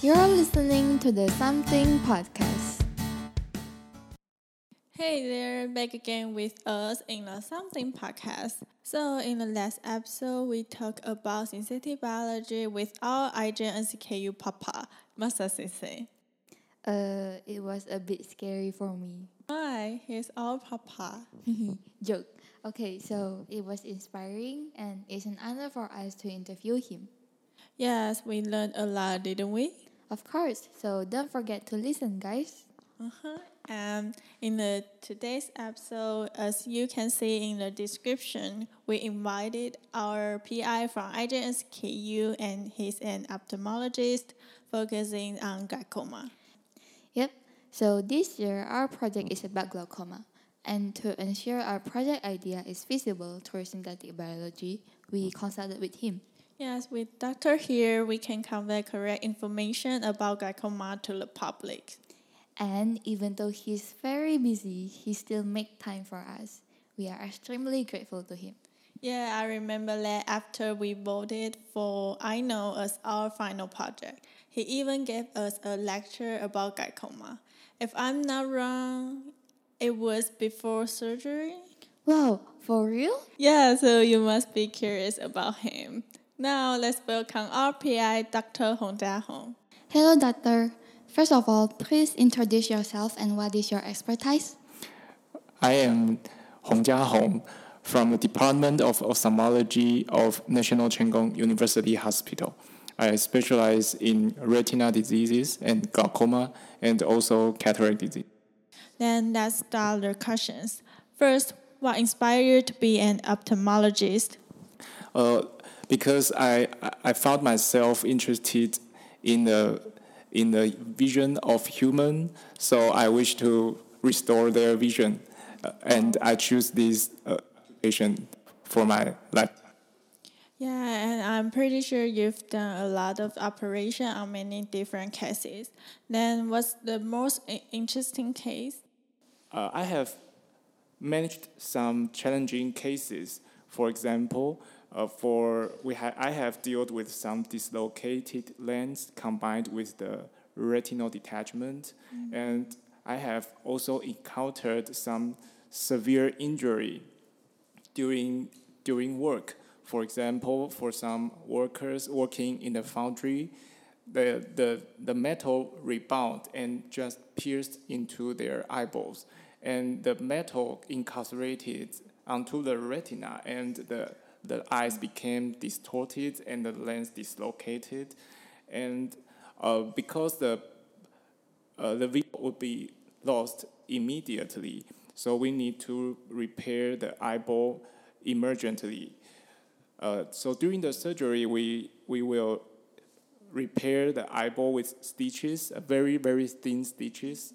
You're listening to the Something Podcast. Hey there, back again with us in the Something Podcast. So, in the last episode, we talked about synthetic biology with our iGEM NCKU Papa, Masa Sensei. Uh, it was a bit scary for me. Hi, here's our Papa. Joke. Okay, so it was inspiring and it's an honor for us to interview him. Yes, we learned a lot, didn't we? Of course, so don't forget to listen, guys. Uh-huh. And in the today's episode, as you can see in the description, we invited our PI from IJSKU and he's an ophthalmologist focusing on glaucoma. Yep, so this year our project is about glaucoma. And to ensure our project idea is feasible towards synthetic biology, we consulted with him. Yes, with Doctor here, we can convey correct information about glaucoma to the public. And even though he's very busy, he still make time for us. We are extremely grateful to him. Yeah, I remember that after we voted for iKnow as our final project, he even gave us a lecture about glaucoma. If I'm not wrong, it was before surgery. Wow, for real? Yeah, so you must be curious about him. Now let's welcome our PI, Dr. Hong Jiahong. Hello, doctor. First of all, please introduce yourself and what is your expertise? I am Hong Jiahong from the Department of Ophthalmology of National Cheng Kung University Hospital. I specialize in retina diseases and glaucoma and also cataract disease. Then let's start the questions. First, what inspired you to be an ophthalmologist? Uh, because I, I found myself interested in the, in the vision of human, so I wish to restore their vision. Uh, and I choose this uh, for my life. Yeah, and I'm pretty sure you've done a lot of operation on many different cases. Then, what's the most interesting case? Uh, I have managed some challenging cases. For example, uh, for we ha- I have dealt with some dislocated lens combined with the retinal detachment, and I have also encountered some severe injury during during work. For example, for some workers working in the foundry, the, the, the metal rebound and just pierced into their eyeballs. And the metal incarcerated onto the retina, and the, the eyes became distorted and the lens dislocated. And uh, because the, uh, the vision would be lost immediately, so we need to repair the eyeball emergently. Uh, so during the surgery, we, we will repair the eyeball with stitches, uh, very, very thin stitches.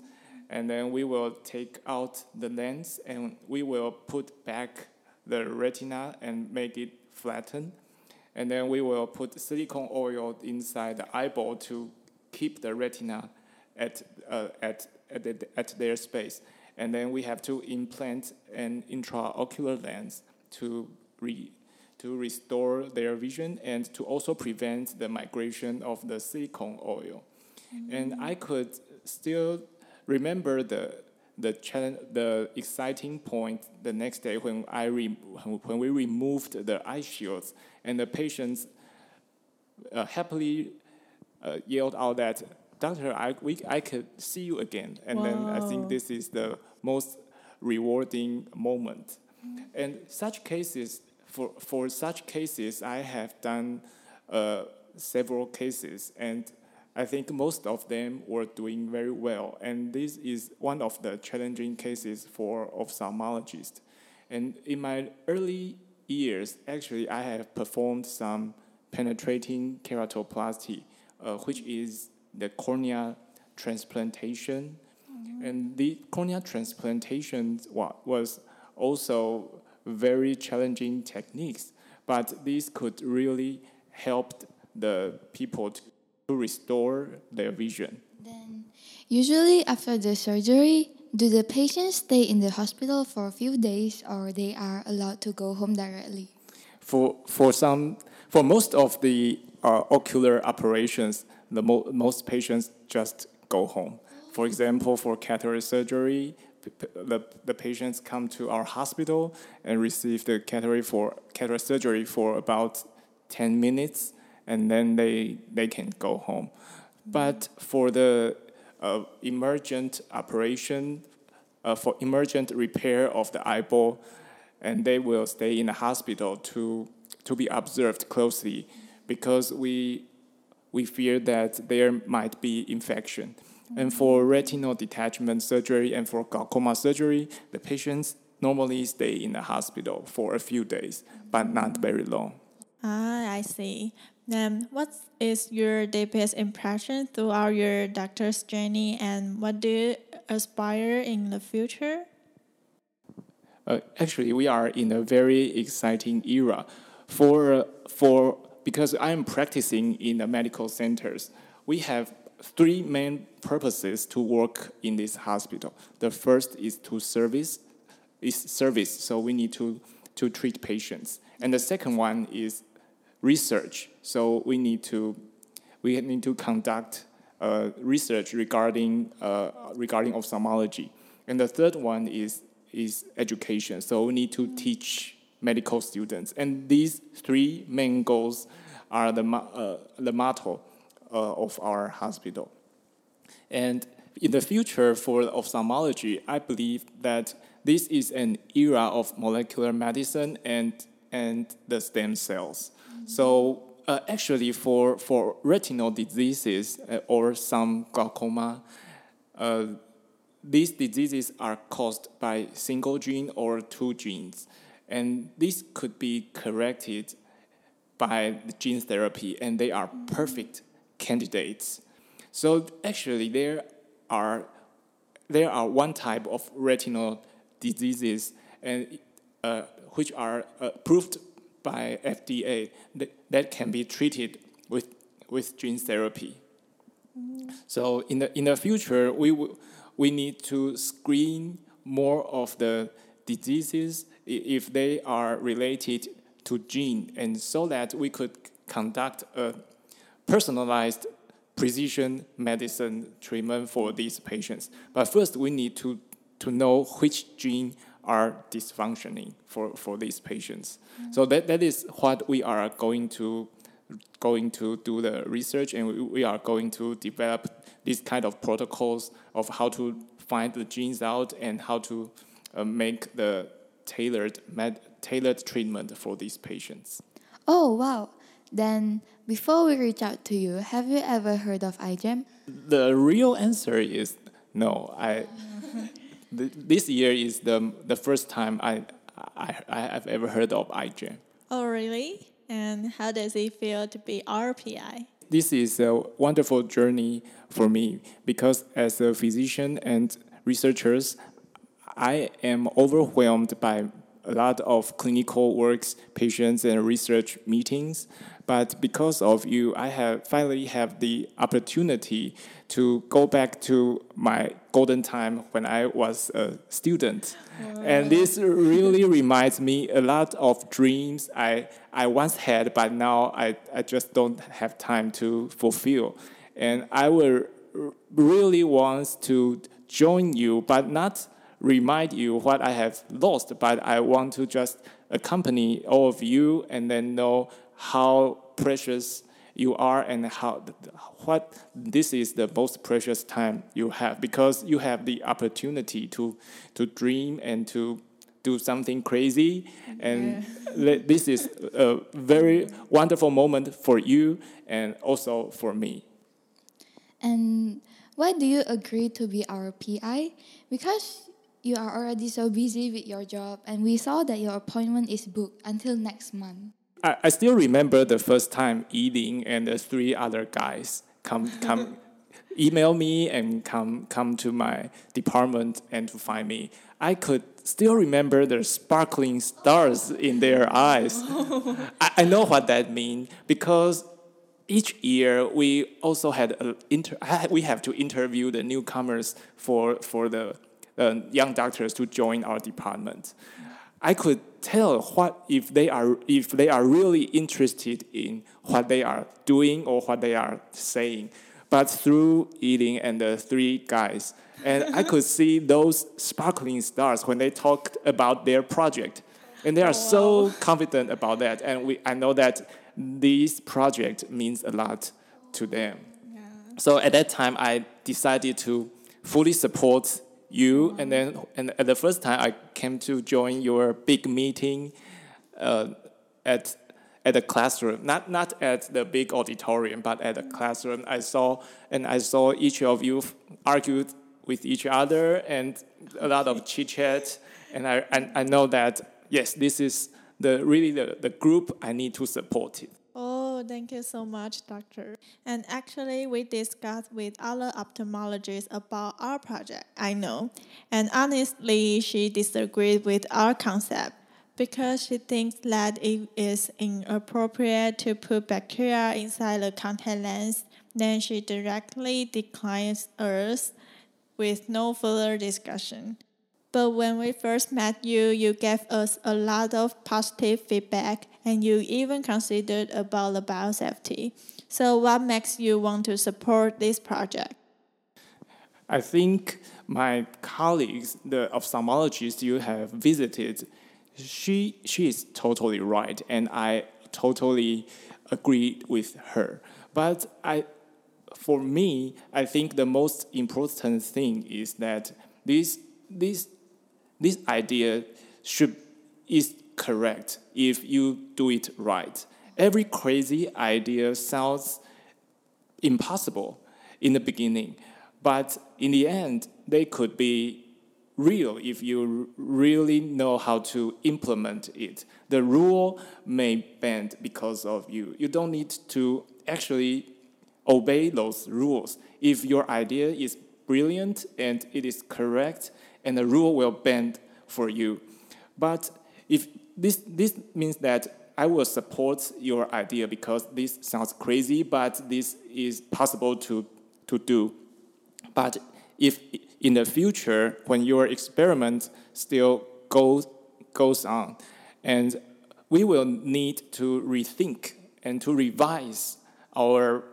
And then we will take out the lens and we will put back the retina and make it flatten. And then we will put silicone oil inside the eyeball to keep the retina at, uh, at, at, the, at their space. And then we have to implant an intraocular lens to, re, to restore their vision and to also prevent the migration of the silicone oil. And I could still remember the, the, challenge, the exciting point the next day when, I re, when we removed the eye shields and the patients uh, happily uh, yelled out that, Doctor, I, we, I could see you again. And then I think this is the most rewarding moment. And such cases, for, for such cases, I have done uh, several cases, and I think most of them were doing very well. And this is one of the challenging cases for ophthalmologists. And in my early years, actually, I have performed some penetrating keratoplasty, uh, which is the cornea transplantation. And the cornea transplantation was also very challenging techniques, but these could really help the people to, to restore their vision. Then, usually after the surgery, do the patients stay in the hospital for a few days or they are allowed to go home directly? For, for, some, for most of the uh, ocular operations, the mo- most patients just go home. For example, for cataract surgery, the, the patients come to our hospital and receive the cataract for cataract surgery for about 10 minutes, and then they, they can go home. But for the uh, emergent operation, uh, for emergent repair of the eyeball, and they will stay in the hospital to, to be observed closely because we, we fear that there might be infection. And for retinal detachment surgery and for glaucoma surgery, the patients normally stay in the hospital for a few days, but not very long. Ah, I see. Then, what is your deepest impression throughout your doctor's journey, and what do you aspire in the future? Uh, actually, we are in a very exciting era. For, for, because I am practicing in the medical centers, we have three main purposes to work in this hospital. The first is to service, is service, so we need to, to treat patients. And the second one is research, so we need to, we need to conduct uh, research regarding, uh, regarding ophthalmology. And the third one is, is education, so we need to teach medical students. And these three main goals are the, uh, the motto uh, of our hospital. And in the future for ophthalmology, I believe that this is an era of molecular medicine and, and the stem cells. So uh, actually for, for retinal diseases uh, or some glaucoma, uh, these diseases are caused by single gene or two genes. And this could be corrected by the gene therapy, and they are perfect candidates. So actually, there are there are one type of retinal diseases, and uh, which are uh, approved by FDA that, that can be treated with with gene therapy. So in the in the future, we w- we need to screen more of the diseases if they are related to gene, and so that we could conduct a personalized precision medicine treatment for these patients. But first, we need to, to know which gene are dysfunctioning for, for these patients. Mm. So that, that is what we are going to going to do the research and we, we are going to develop these kind of protocols of how to find the genes out and how to uh, make the tailored med- tailored treatment for these patients. Oh wow. Then before we reach out to you, have you ever heard of iGEM? The real answer is no. I th- this year is the the first time I I I have ever heard of iGEM. Oh really? And how does it feel to be our PI? This is a wonderful journey for me because as a physician and researchers, I am overwhelmed by a lot of clinical works, patients, and research meetings. But because of you, I have finally have the opportunity to go back to my golden time when I was a student. And this really reminds me a lot of dreams I, I once had, but now I, I just don't have time to fulfill. And I will really want to join you, but not remind you what I have lost, but I want to just accompany all of you and then know how precious you are and how what this is the most precious time you have because you have the opportunity to to dream and to do something crazy. And yeah. this is a very wonderful moment for you and also for me. And why do you agree to be our pi because you are already so busy with your job and we saw that your appointment is booked until next month I, I still remember the first time Eating and the three other guys come come email me and come come to my department and to find me. I could still remember the sparkling stars in their eyes. I, I know what that means because each year we also had a inter we have to interview the newcomers for for the uh, young doctors to join our department. I could tell what if they are if they are really interested in what they are doing or what they are saying. but through eating and the three guys. And I could see those sparkling stars when they talked about their project. And they are so confident about that. And we, I know that this project means a lot to them. So at that time, I decided to fully support you. And then and at the first time, I came to join your big meeting uh, at at the classroom, not not at the big auditorium, but at the classroom. I saw and I saw each of you argued with each other and a lot of chit chat. And I, and I know that yes, this is the really the, the group I need to support it. Thank you so much, doctor. And actually, we discussed with other ophthalmologists about our project. I know, and honestly, she disagreed with our concept because she thinks that it is inappropriate to put bacteria inside the contact lens. Then she directly declines us with no further discussion. But when we first met you, you gave us a lot of positive feedback and you even considered about the biosafety. So what makes you want to support this project? I think my colleagues, the ophthalmologists you have visited, she she is totally right, and I totally agree with her. But I, for me, I think the most important thing is that this this this idea should is correct if you do it right. Every crazy idea sounds impossible in the beginning, but in the end, they could be real if you really know how to implement it. The rule may bend because of you. You don't need to actually obey those rules. If your idea is brilliant and it is correct, and the rule will bend for you. But if this this means that I will support your idea because this sounds crazy, but this is possible to to do. But if in the future, when your experiment still goes goes on, and we will need to rethink and to revise our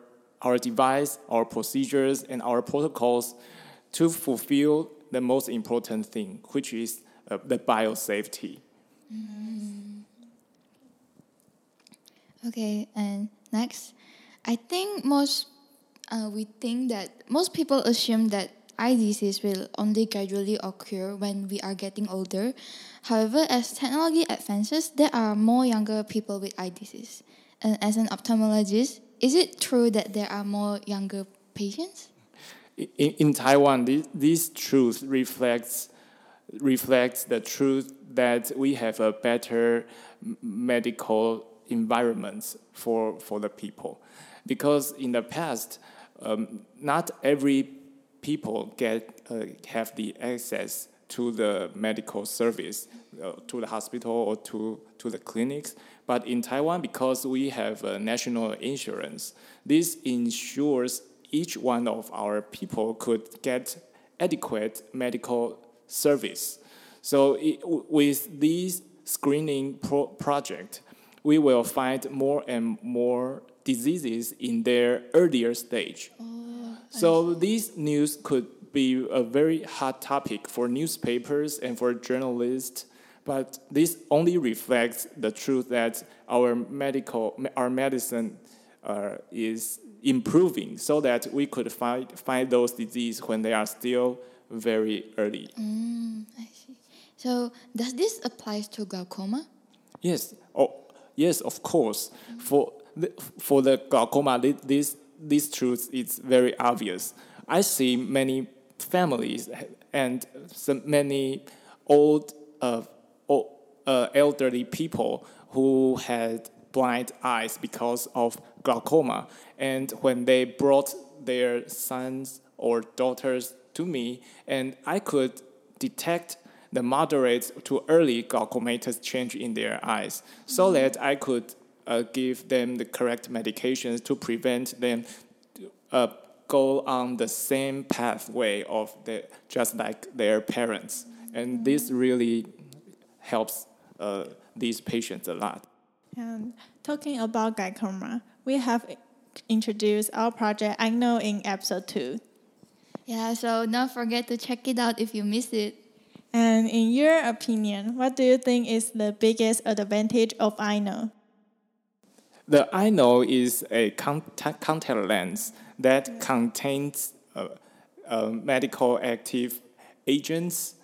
our device, our procedures, and our protocols to fulfill the most important thing, which is uh, the biosafety. Mm. Okay, and next, I think most uh, we think that most people assume that eye disease will only gradually occur when we are getting older. However, as technology advances, there are more younger people with eye disease. And as an ophthalmologist, is it true that there are more younger patients? In, in Taiwan, this, this truth reflects reflects the truth that we have a better medical environment for, for the people. Because in the past, um, not every people get uh, have the access to the medical service, uh, to the hospital or to, to the clinics. But in Taiwan, because we have a national insurance, this ensures each one of our people could get adequate medical service. So it, with this screening pro project, we will find more and more diseases in their earlier stage. Oh, so this news could be a very hot topic for newspapers and for journalists, but this only reflects the truth that our medical, our medicine uh, is improving so that we could find, find those diseases when they are still very early. Mm, I see. So does this apply to glaucoma? Yes. Oh, yes. Of course. For the, for the glaucoma, this this truth is very obvious. I see many families and some many old, uh, old uh, elderly people who had blind eyes because of glaucoma, and when they brought their sons or daughters to me, and I could detect the moderate to early glaucomatous change in their eyes, so mm-hmm. that I could uh, give them the correct medications to prevent them uh, go on the same pathway of the, just like their parents, and this really helps uh, these patients a lot. And talking about glaucoma, we have introduced our project iKnow in episode 2. Yeah, so don't forget to check it out if you missed it. And in your opinion, what do you think is the biggest advantage of iKnow? The iKnow is a contact, contact lens that contains uh, uh, medical active agents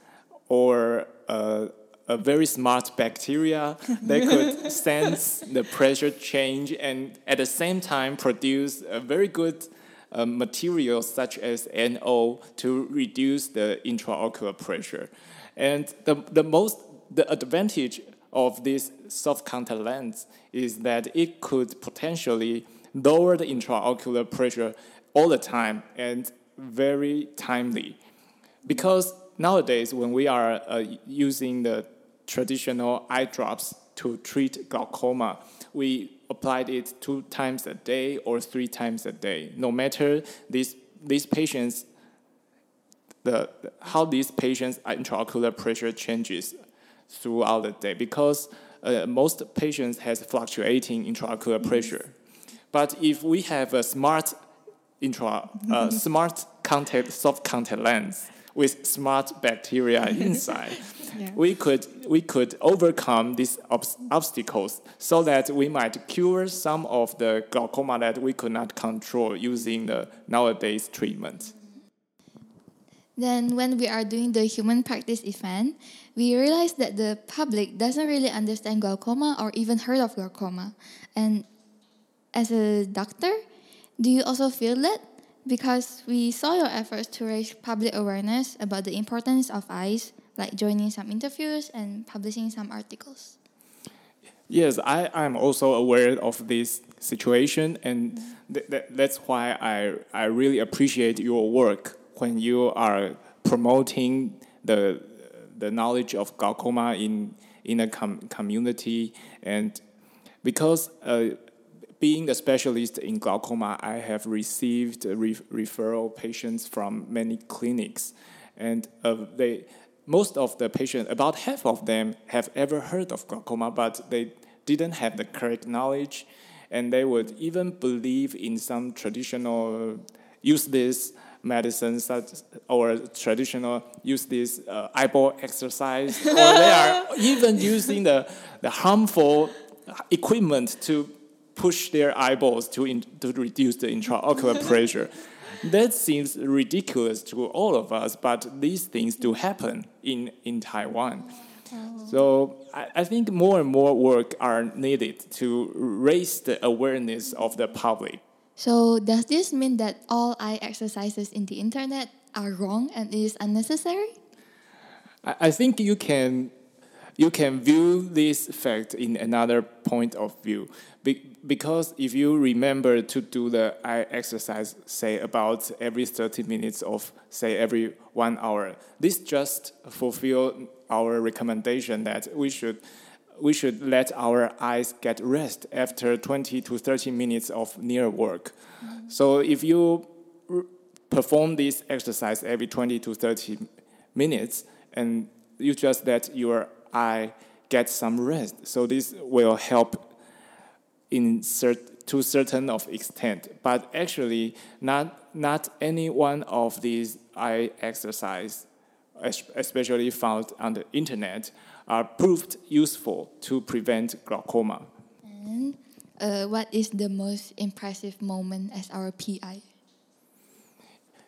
or uh, a very smart bacteria that could sense the pressure change and at the same time produce a very good uh, material such as NO to reduce the intraocular pressure. And the, the most the advantage of this soft contact lens is that it could potentially lower the intraocular pressure all the time and very timely. Because nowadays, when we are uh, using the traditional eye drops to treat glaucoma, we applied it two times a day or three times a day. No matter these, these patients, the, how these patients' intraocular pressure changes throughout the day because uh, most patients has fluctuating intraocular pressure. But if we have a smart intra, uh, smart contact, soft contact lens with smart bacteria inside, yeah. we could we could overcome these ob- obstacles so that we might cure some of the glaucoma that we could not control using the nowadays treatment. Then, when we are doing the human practice event, we realized that the public doesn't really understand glaucoma or even heard of glaucoma. And as a doctor, do you also feel that? Because we saw your efforts to raise public awareness about the importance of eyes, like joining some interviews and publishing some articles. Yes, I am also aware of this situation, and th- th- that's why I, I really appreciate your work when you are promoting the the knowledge of glaucoma in in a com community. And because uh, being a specialist in glaucoma, I have received re referral patients from many clinics, and uh, they most of the patients, about half of them, have ever heard of glaucoma, but they didn't have the correct knowledge, and they would even believe in some traditional use this medicine such or traditional use this uh, eyeball exercise or they are even using the, the harmful equipment to push their eyeballs to, in, to reduce the intraocular pressure that seems ridiculous to all of us but these things do happen in, in taiwan so I, I think more and more work are needed to raise the awareness of the public so does this mean that all eye exercises in the internet are wrong and is unnecessary? I think you can you can view this fact in another point of view. Be because if you remember to do the eye exercise, say about every 30 minutes of say every one hour, this just fulfill our recommendation that we should we should let our eyes get rest after 20 to 30 minutes of near work. Mm-hmm. So if you perform this exercise every 20 to 30 minutes and you just let your eye get some rest, so this will help in cert- to certain of extent. But actually, not not any one of these eye exercise, especially found on the internet, are proved useful to prevent glaucoma. And uh, what is the most impressive moment as our PI?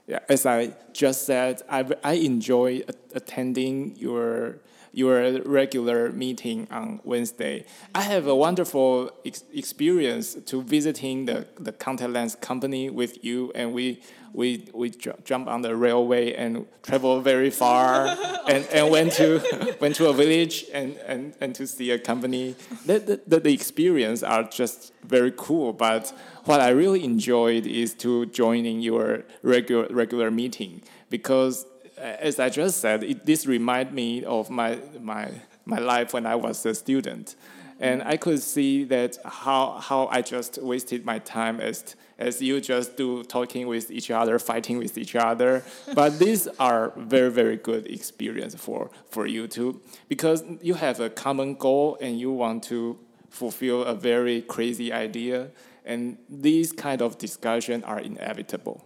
Yeah, as I just said, I, I enjoy attending your your regular meeting on Wednesday. I have a wonderful ex experience to visiting the, the contact lens company with you, and we we we ju jump on the railway and travel very far, and, and went to went to a village and, and, and to see a company. The, the, the experience are just very cool. But what I really enjoyed is to joining your regular regular meeting because Uh, as I just said, it, this remind me of my, my, my life when I was a student. And I could see that how, how I just wasted my time as, as you just do talking with each other, fighting with each other. but these are very, very good experience for, for you too, because you have a common goal and you want to fulfill a very crazy idea and these kind of discussion are inevitable.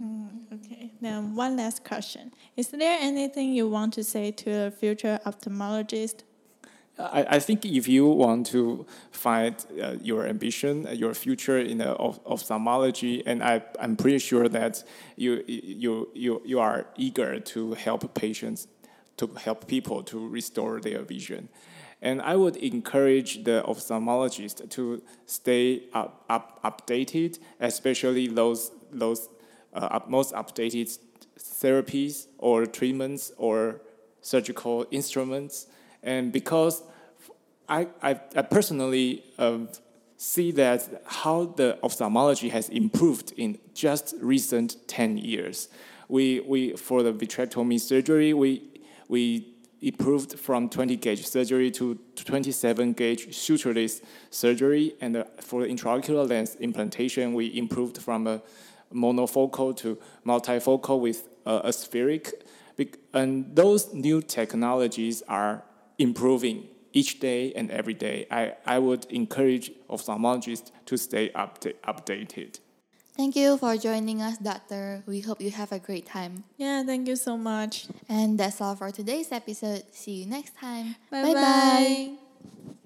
Okay, then one last question. Is there anything you want to say to a future ophthalmologist? I, I think if you want to find uh, your ambition, uh, your future in of, ophthalmology, and I, I'm pretty sure that you, you, you, you are eager to help patients, to help people to restore their vision. And I would encourage the ophthalmologist to stay up, up, updated, especially those, those uh, up, most updated therapies or treatments or surgical instruments. And because I, I, I personally um, see that how the ophthalmology has improved in just recent 10 years. We, we, for the vitrectomy surgery, we, we improved from 20 gauge surgery to 27 gauge sutureless surgery. And uh, for the intraocular lens implantation, we improved from a monofocal to multifocal with uh, aspheric. And those new technologies are improving each day and every day. I, I would encourage ophthalmologists to stay upda- updated. Thank you for joining us, Doctor. We hope you have a great time. Yeah, thank you so much. And that's all for today's episode. See you next time. Bye bye.